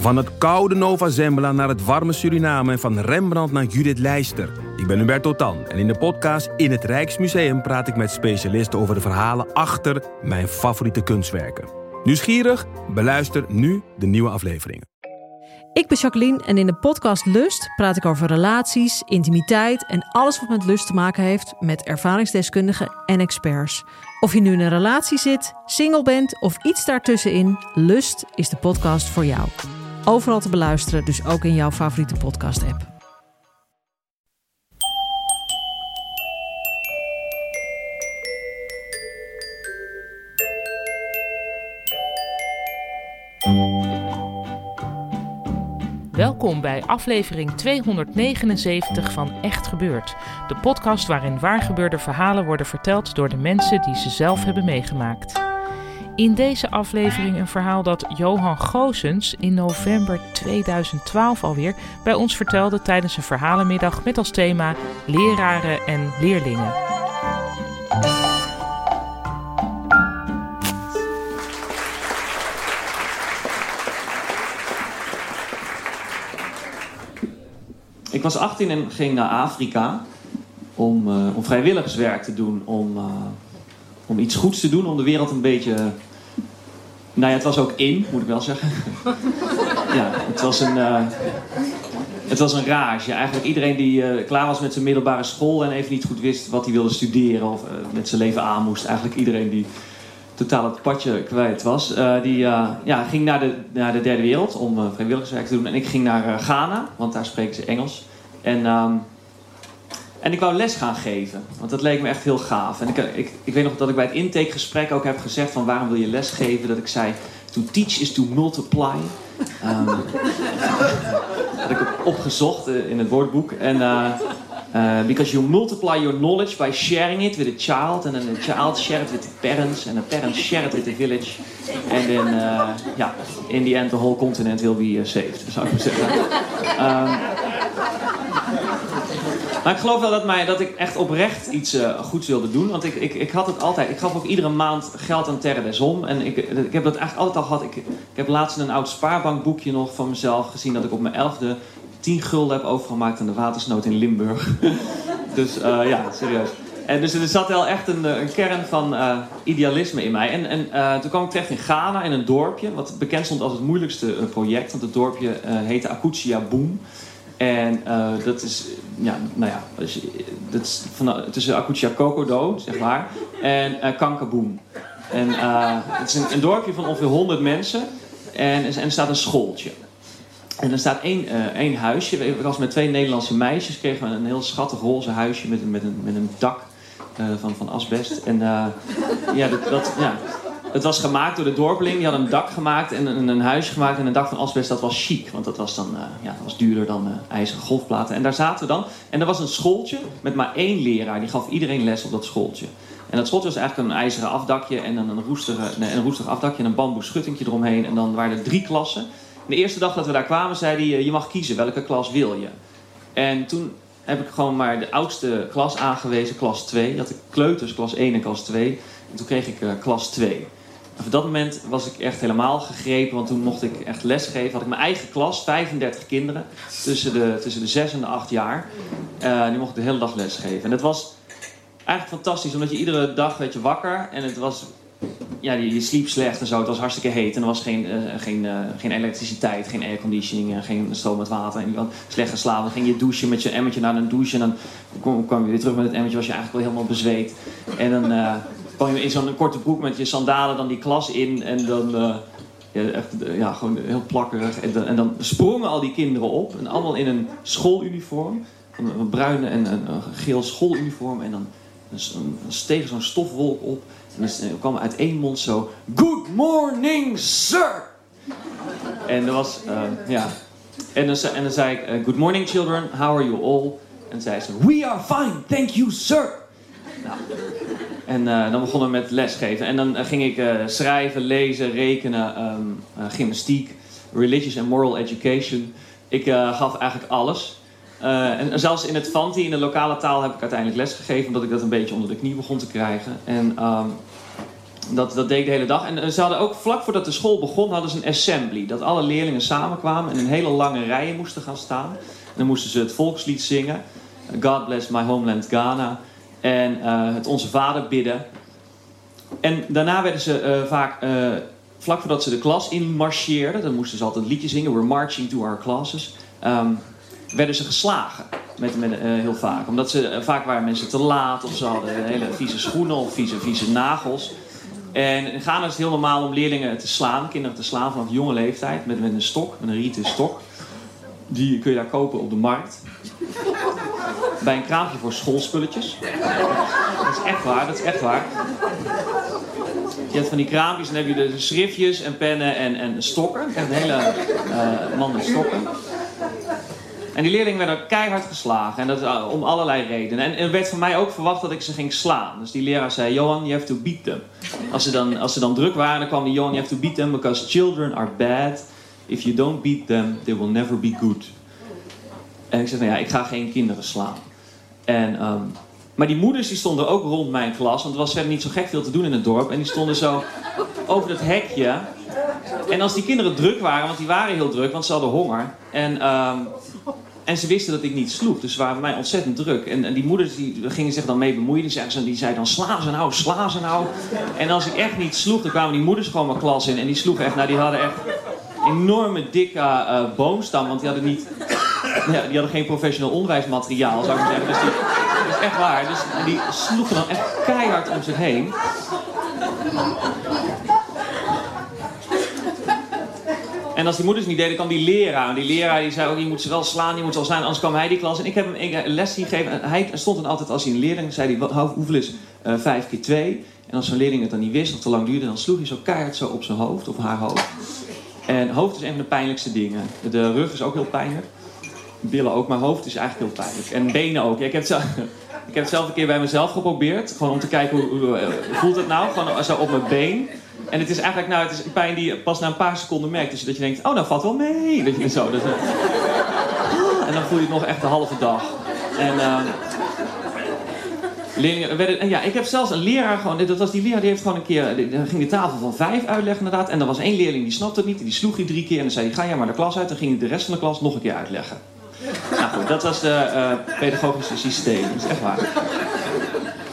Van het koude Nova Zembla naar het warme Suriname en van Rembrandt naar Judith Leister. Ik ben Hubert Totan en in de podcast In het Rijksmuseum praat ik met specialisten over de verhalen achter mijn favoriete kunstwerken. Nieuwsgierig? Beluister nu de nieuwe afleveringen. Ik ben Jacqueline en in de podcast Lust praat ik over relaties, intimiteit en alles wat met lust te maken heeft met ervaringsdeskundigen en experts. Of je nu in een relatie zit, single bent of iets daartussenin, Lust is de podcast voor jou. Overal te beluisteren, dus ook in jouw favoriete podcast-app. Welkom bij aflevering 279 van Echt Gebeurd. De podcast waarin waargebeurde verhalen worden verteld door de mensen die ze zelf hebben meegemaakt. In deze aflevering een verhaal dat Johan Goosens in november 2012 alweer bij ons vertelde tijdens een verhalenmiddag met als thema leraren en leerlingen. Ik was 18 en ging naar Afrika om, uh, om vrijwilligerswerk te doen. Om, uh, om iets goeds te doen, om de wereld een beetje. Nou ja, het was ook in, moet ik wel zeggen. ja, het was een. Uh, het was een rage. Eigenlijk iedereen die klaar was met zijn middelbare school en even niet goed wist wat hij wilde studeren of met zijn leven aan moest. Eigenlijk iedereen die totaal het padje kwijt was. Uh, die uh, ja, ging naar de, naar de derde wereld om uh, vrijwilligerswerk te doen. En ik ging naar Ghana, want daar spreken ze Engels. En, um, en ik wou les gaan geven, want dat leek me echt heel gaaf. En ik, ik, ik weet nog dat ik bij het intakegesprek ook heb gezegd van waarom wil je les geven? Dat ik zei, to teach is to multiply. Um, dat heb ik opgezocht in het woordboek. En Uh, because you multiply your knowledge by sharing it with a child, and then the child share it with the parents, and the parents share it with the village, and then, uh, in the end, the whole continent will be saved, zou ik maar zeggen. Um, maar ik geloof wel dat, mij, dat ik echt oprecht iets uh, goeds wilde doen. Want ik, ik, ik had het altijd. Ik gaf ook iedere maand geld aan Terre des Om. En ik, ik heb dat eigenlijk altijd al gehad. Ik, ik heb laatst een oud spaarbankboekje nog van mezelf gezien dat ik op mijn elfde 10 gulden heb overgemaakt aan de watersnood in Limburg. dus uh, ja, serieus. En dus er zat wel echt een, een kern van uh, idealisme in mij. En, en toen kwam ik terecht in Ghana, in een dorpje, wat bekend stond als het moeilijkste project. Want het dorpje heette Akutia Boom. En dat is, ja, nou ja, dat is van, tussen Akutia Kokodo, zeg maar, en Kankaboom. En het is een, dorpje van ongeveer 100 mensen. En, en er staat een schooltje. En er staat één, uh, één huisje. Ik was met twee Nederlandse meisjes. Kregen we een heel schattig roze huisje met, met, een, met een dak uh, van, van asbest. En uh, ja, dat, dat, ja, het was gemaakt door de dorpeling. Die hadden een dak gemaakt en een, een huisje gemaakt. En een dak van asbest, dat was chic. Want dat was dan ja, dat was duurder dan ijzeren golfplaten. En daar zaten we dan. En er was een schooltje met maar één leraar. Die gaf iedereen les op dat schooltje. En dat schooltje was eigenlijk een ijzeren afdakje. En dan een roestige, een roestig afdakje en een bamboe schuttingje eromheen. En dan waren er drie klassen. De eerste dag dat we daar kwamen, zei hij: Je mag kiezen welke klas wil je. En toen heb ik gewoon maar de oudste klas aangewezen, klas 2. Dat ik kleuters, klas 1 en klas 2. En toen kreeg ik klas 2. Op dat moment was ik echt helemaal gegrepen, want toen mocht ik echt lesgeven. Had ik mijn eigen klas, 35 kinderen, tussen de, tussen de 6 en de 8 jaar. Uh, die mocht ik de hele dag lesgeven. En dat was eigenlijk fantastisch, omdat je iedere dag werd je wakker. En het was ja, je, sliep slecht en zo. Het was hartstikke heet en er was geen, uh, geen, uh, geen elektriciteit, geen airconditioning, geen stroom met water. En je had slecht geslapen. Dan ging je douchen met je emmertje naar een douche. En dan kwam, kwam je weer terug met het emmertje, was je eigenlijk wel helemaal bezweet. En dan kwam je in zo'n korte broek met je sandalen dan die klas in. En dan, ja, echt, ja, gewoon heel plakkerig. En dan, en dan, sprongen al die kinderen op. En allemaal in een schooluniform. Een, bruine en een, geel schooluniform. En dan, dan steeg zo'n stofwolk op. En dan kwam uit één mond zo: Good morning, sir! En dat was, uh, ja. En dan, en dan zei ik: Good morning, children, how are you all? En zei ze: We are fine, thank you, sir! Nou, en uh, dan begonnen we met lesgeven. En dan ging ik schrijven, lezen, rekenen, um, gymnastiek, religious and moral education. Ik gaf eigenlijk alles. En zelfs in het Fanti, in de lokale taal, heb ik uiteindelijk lesgegeven, omdat ik dat een beetje onder de knie begon te krijgen. En, um, dat, dat deed ik de hele dag. En eh, ze hadden ook vlak voordat de school begon, hadden ze een assembly. Dat alle leerlingen samenkwamen en in hele lange rijen moesten gaan staan. En dan moesten ze het volkslied zingen. God bless my homeland Ghana. En uh, het Onze Vader bidden. En daarna werden ze uh, vaak, uh, vlak voordat ze de klas in marcheerden, dan moesten ze altijd een liedje zingen. We're marching to our classes. Um, werden ze geslagen. Met, met, heel vaak. Omdat ze, vaak waren mensen te laat of ze hadden hele vieze schoenen of vieze, vieze nagels. En in Ghana is het heel normaal om leerlingen te slaan, kinderen te slaan vanaf jonge leeftijd. Met, met een stok, met een rieten stok. Die kun je daar kopen op de markt. Bij een kraampje voor schoolspulletjes. Dat is echt waar, dat is echt waar. Je hebt van die kraampjes en dan heb je de schriftjes en pennen en, en stokken. Hebt een hele uh, man met stokken. En die leerlingen werden keihard geslagen. En dat uh, om allerlei redenen. En er werd van mij ook verwacht dat ik ze ging slaan. Dus die leraar zei, Johan, you have to beat them. Als ze dan, als ze dan druk waren, dan kwam die, Johan, you have to beat them because children are bad. If you don't beat them, they will never be good. En ik zei, nou ja, ik ga geen kinderen slaan. En, um, maar die moeders die stonden ook rond mijn klas, want er was verder niet zo gek veel te doen in het dorp. En die stonden zo over dat hekje. En als die kinderen druk waren, want die waren heel druk, want ze hadden honger. En, um, en ze wisten dat ik niet sloeg, dus ze waren bij mij ontzettend druk. En, en die moeders die gingen zich dan mee bemoeien. Die zeiden, die zeiden dan, sla ze nou, sla ze nou. En als ik echt niet sloeg, dan kwamen die moeders gewoon mijn klas in. En die sloegen echt, nou die hadden echt enorme dikke uh, boomstam, want die hadden niet... Ja, die hadden geen professioneel onderwijsmateriaal, zou ik zeggen. Dus die, dat is echt waar. Dus die sloegen dan echt keihard om zich heen. En als die moeders niet deden, kwam die leraar. En die leraar die zei ook, je moet ze wel slaan, je moet ze wel slaan. Anders kwam hij die klas. En ik heb hem een les gegeven. En hij stond dan altijd, als hij een leerling zei, hij, hoeveel is uh, vijf keer twee? En als zo'n leerling het dan niet wist of te lang duurde, dan sloeg hij zo keihard zo op zijn hoofd, of haar hoofd. En hoofd is een van de pijnlijkste dingen. De rug is ook heel pijnlijk. Billen ook, maar hoofd is eigenlijk heel pijnlijk. En benen ook. Ik heb, zelf, ik heb het zelf keer bij mezelf geprobeerd. Gewoon om te kijken hoe, hoe voelt het nou. Gewoon zo op mijn been. En het is eigenlijk nou, het is pijn die je pas na een paar seconden merkt. Dus dat je denkt, oh nou valt wel mee. Weet je, zo. Dus, uh, en dan voel je het nog echt de halve dag. En uh, leerlingen werden, en ja, ik heb zelfs een leraar gewoon, dat was die leraar die heeft gewoon een keer, ging de tafel van vijf uitleggen inderdaad. En er was één leerling die snapte het niet, die sloeg hij drie keer en dan zei ga jij maar de klas uit. Dan ging hij de rest van de klas nog een keer uitleggen. Nou goed, dat was de uh, pedagogische systeem, dat is echt waar.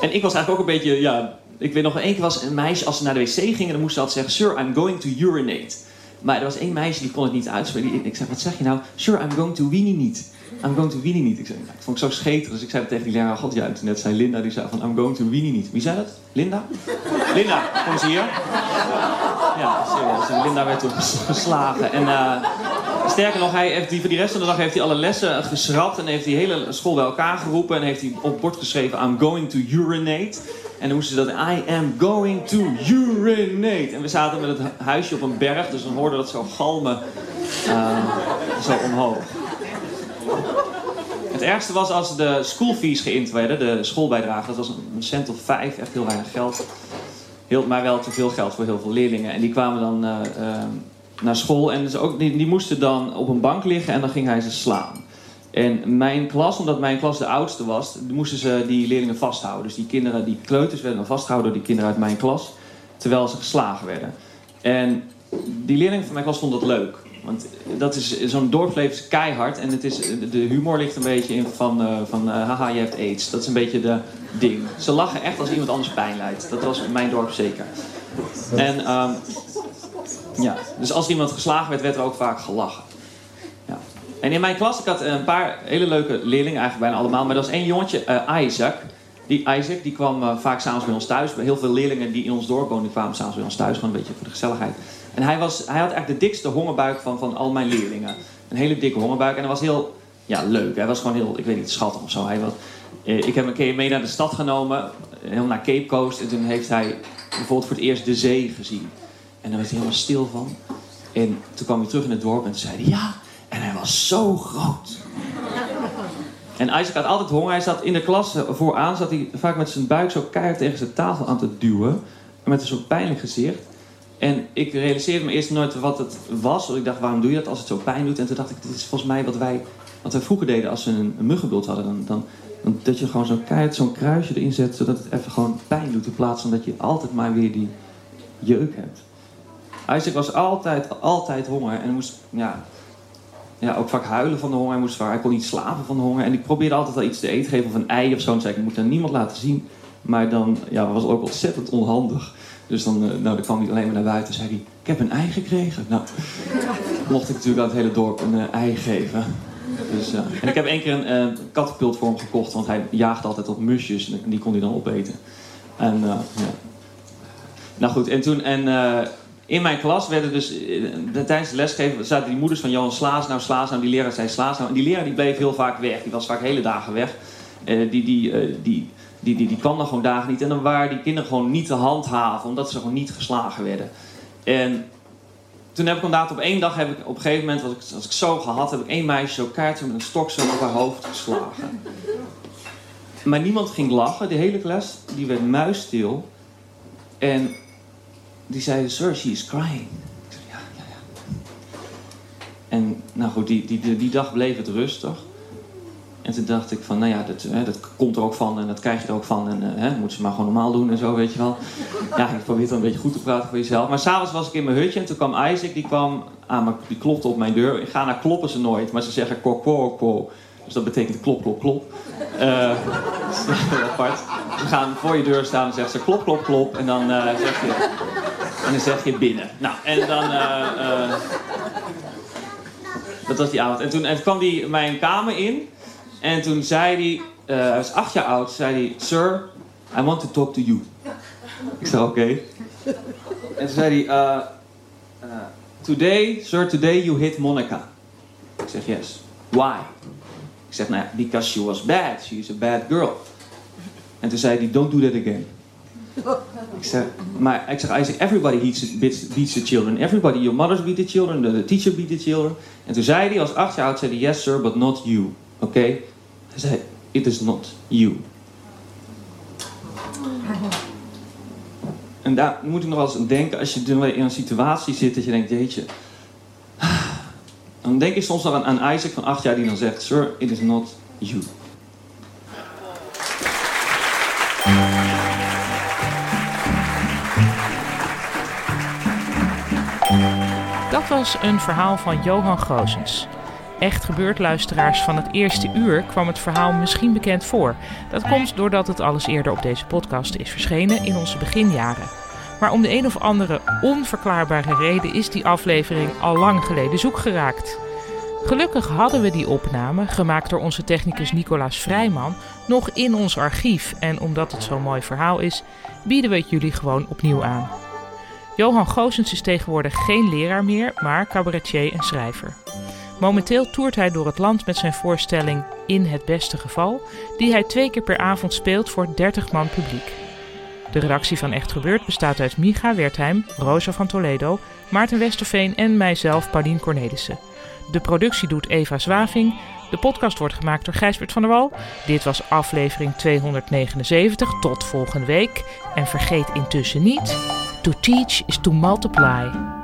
En ik was eigenlijk ook een beetje, ja, ik weet nog één keer was een meisje, als ze naar de wc gingen, dan moest ze altijd zeggen, sir, I'm going to urinate. Maar er was één meisje die kon het niet uitspreken. Ik zei, wat zeg je nou? Sir, I'm going to weenie niet. I'm going to weenie niet. Ik, zei, ik vond het zo scheter, dus ik zei tegen die leraar, god ja, toen net zei Linda, die zei van, I'm going to weenie niet. Wie zei dat? Linda? Linda, kom eens hier. Ja, serieus. Linda werd toen geslagen. En uh, sterker nog, hij heeft die, voor die rest van de dag heeft hij alle lessen geschrapt en heeft die hele school bij elkaar geroepen en heeft hij op bord geschreven, I'm going to urinate. En dan moesten ze dat, I am going to urinate. En we zaten met het huisje op een berg, dus dan hoorden dat zo galmen uh, zo omhoog. Het ergste was als de schoolfees geïnt werden, de schoolbijdrage. Dat was een cent of vijf, echt heel weinig geld. Heel, maar wel te veel geld voor heel veel leerlingen. En die kwamen dan uh, uh, naar school en dus ook, die, die moesten dan op een bank liggen en dan ging hij ze slaan. En mijn klas, omdat mijn klas de oudste was, moesten ze die leerlingen vasthouden. Dus die kinderen, die kleuters werden dan vastgehouden door die kinderen uit mijn klas, terwijl ze geslagen werden. En die leerlingen van mijn klas vonden dat leuk. Want dat is zo'n dorpsleven is keihard en het is, de humor ligt een beetje in van, uh, van uh, haha, je hebt aids. Dat is een beetje de ding. Ze lachen echt als iemand anders pijn lijdt. Dat was mijn dorp zeker. En um, ja, dus als iemand geslagen werd, werd er ook vaak gelachen. Ja. En in mijn klas, ik had een paar hele leuke leerlingen, eigenlijk bijna allemaal. Maar er was één jongetje, uh, Isaac. Die Isaac die kwam uh, vaak s'avonds bij ons thuis. Heel veel leerlingen die in ons dorp woonden, kwamen s'avonds bij ons thuis. Gewoon een beetje voor de gezelligheid. En hij, was, hij had eigenlijk de dikste hongerbuik van, van al mijn leerlingen. Een hele dikke hongerbuik. En dat was heel ja, leuk. Hij was gewoon heel, ik weet niet, schattig of zo. Hij was, eh, ik heb hem een keer mee naar de stad genomen. Helemaal naar Cape Coast. En toen heeft hij bijvoorbeeld voor het eerst de zee gezien. En daar werd hij helemaal stil van. En toen kwam hij terug in het dorp en toen zei hij... Ja, en hij was zo groot. En Isaac had altijd honger. Hij zat in de klas vooraan. Zat hij vaak met zijn buik zo keihard tegen zijn tafel aan te duwen. Met een soort pijnlijk gezicht. En ik realiseerde me eerst nooit wat het was. Want ik dacht, waarom doe je dat als het zo pijn doet? En toen dacht ik, dit is volgens mij wat wij, wat wij vroeger deden als we een, een muggenbult hadden. Dan, dan, dan, dat je gewoon zo'n keihard zo'n kruisje erin zet, zodat het even gewoon pijn doet. In plaats van dat je altijd maar weer die jeuk hebt. Isaac was altijd, altijd honger en moest ja, ja, ook vaak huilen van de honger. Hij, moest, hij kon niet slapen van de honger. En ik probeerde altijd wel iets te eten geven of een ei of zo. En zei ik, moet dat niemand laten zien. Maar dan ja, was het ook ontzettend onhandig. Dus dan, uh, nou, dan kwam hij alleen maar naar buiten en zei hij, ik heb een ei gekregen. Nou, mocht ik natuurlijk aan het hele dorp een uh, ei geven. Dus, en ik heb één keer een uh, voor hem gekocht, want hij jaagde altijd op musjes en die kon hij dan opeten. En ja. Nou goed, en toen, en in mijn klas werden dus, tijdens de lesgeven zaten die moeders van Johan Slaas, nou Slaas, nou die leraar zei Slaas, nou. En die leraar die bleef heel vaak weg, die was vaak hele dagen weg. die, die, die, die, die, die kwam dan gewoon dagen niet. En dan waren die kinderen gewoon niet te handhaven, omdat ze gewoon niet geslagen werden. En toen heb ik inderdaad op één dag, heb ik, op een gegeven moment, als ik, als ik zo gehad, heb ik één meisje zo kaartje met een stok zo op haar hoofd geslagen. Maar niemand ging lachen, de hele klas, die werd muisstil. En die zei, sir, she is crying. Ik zei, ja, ja, ja. En nou goed, die, die, die dag bleef het rustig. En toen dacht ik van, nou ja, dat, hè, dat komt er ook van en dat krijg je er ook van. En hè, moet ze maar gewoon normaal doen en zo, weet je wel. Ja, ik probeer dan een beetje goed te praten voor jezelf. Maar s'avonds was ik in mijn hutje en toen kwam Isaac, die kwam aan die klopte op mijn deur. Ik ga naar kloppen ze nooit, maar ze zeggen kok, kok, kok. Dus dat betekent klop, klop, klop. Uh, dat is apart. Ze gaan voor je deur staan en zeggen ze klop, klop, klop. En dan, uh, zeg, je, en dan zeg je binnen. Nou, en dan... Uh, dat was die avond. En toen, en kwam hij mijn kamer in. En toen zei hij, uh, hij was acht jaar oud, zei hij, Sir, I want to talk to you. Ik zei, oké. En toen zei hij, Today, sir, today you hit Monica. Ik zeg, yes. Why? Ik zeg, nou, because she was bad. She is a bad girl. En toen zei hij, don't do that again. Ik zeg, maar ik zeg, I say, everybody beats, beats, the children. Everybody, your mothers beat the children, the, teacher beat the children. En toen zei hij, als acht jaar oud, zei hij, yes sir, but not you. Oké? Okay? Hij zei, it is not you. En daar moet ik nog wel eens aan denken als je in een situatie zit dat je denkt, jeetje. Dan denk ik soms nog aan, aan Isaac van acht jaar die dan zegt, sir, it is not you. Was een verhaal van Johan Goosens. Echt gebeurd luisteraars van het eerste uur kwam het verhaal misschien bekend voor. Dat komt doordat het alles eerder op deze podcast is verschenen in onze beginjaren. Maar om de een of andere onverklaarbare reden is die aflevering al lang geleden zoek geraakt. Gelukkig hadden we die opname, gemaakt door onze technicus Nicolaas Vrijman, nog in ons archief. En omdat het zo'n mooi verhaal is, bieden we het jullie gewoon opnieuw aan. Johan Goosens is tegenwoordig geen leraar meer, maar cabaretier en schrijver. Momenteel toert hij door het land met zijn voorstelling In het beste geval, die hij twee keer per avond speelt voor 30 man publiek. De redactie van Echt Gebeurd bestaat uit Micha Wertheim, Rosa van Toledo, Maarten Westerveen en mijzelf, Paulien Cornelissen. De productie doet Eva Zwaving. De podcast wordt gemaakt door Gijsbert van der Wal. Dit was aflevering 279. Tot volgende week. En vergeet intussen niet: to teach is to multiply.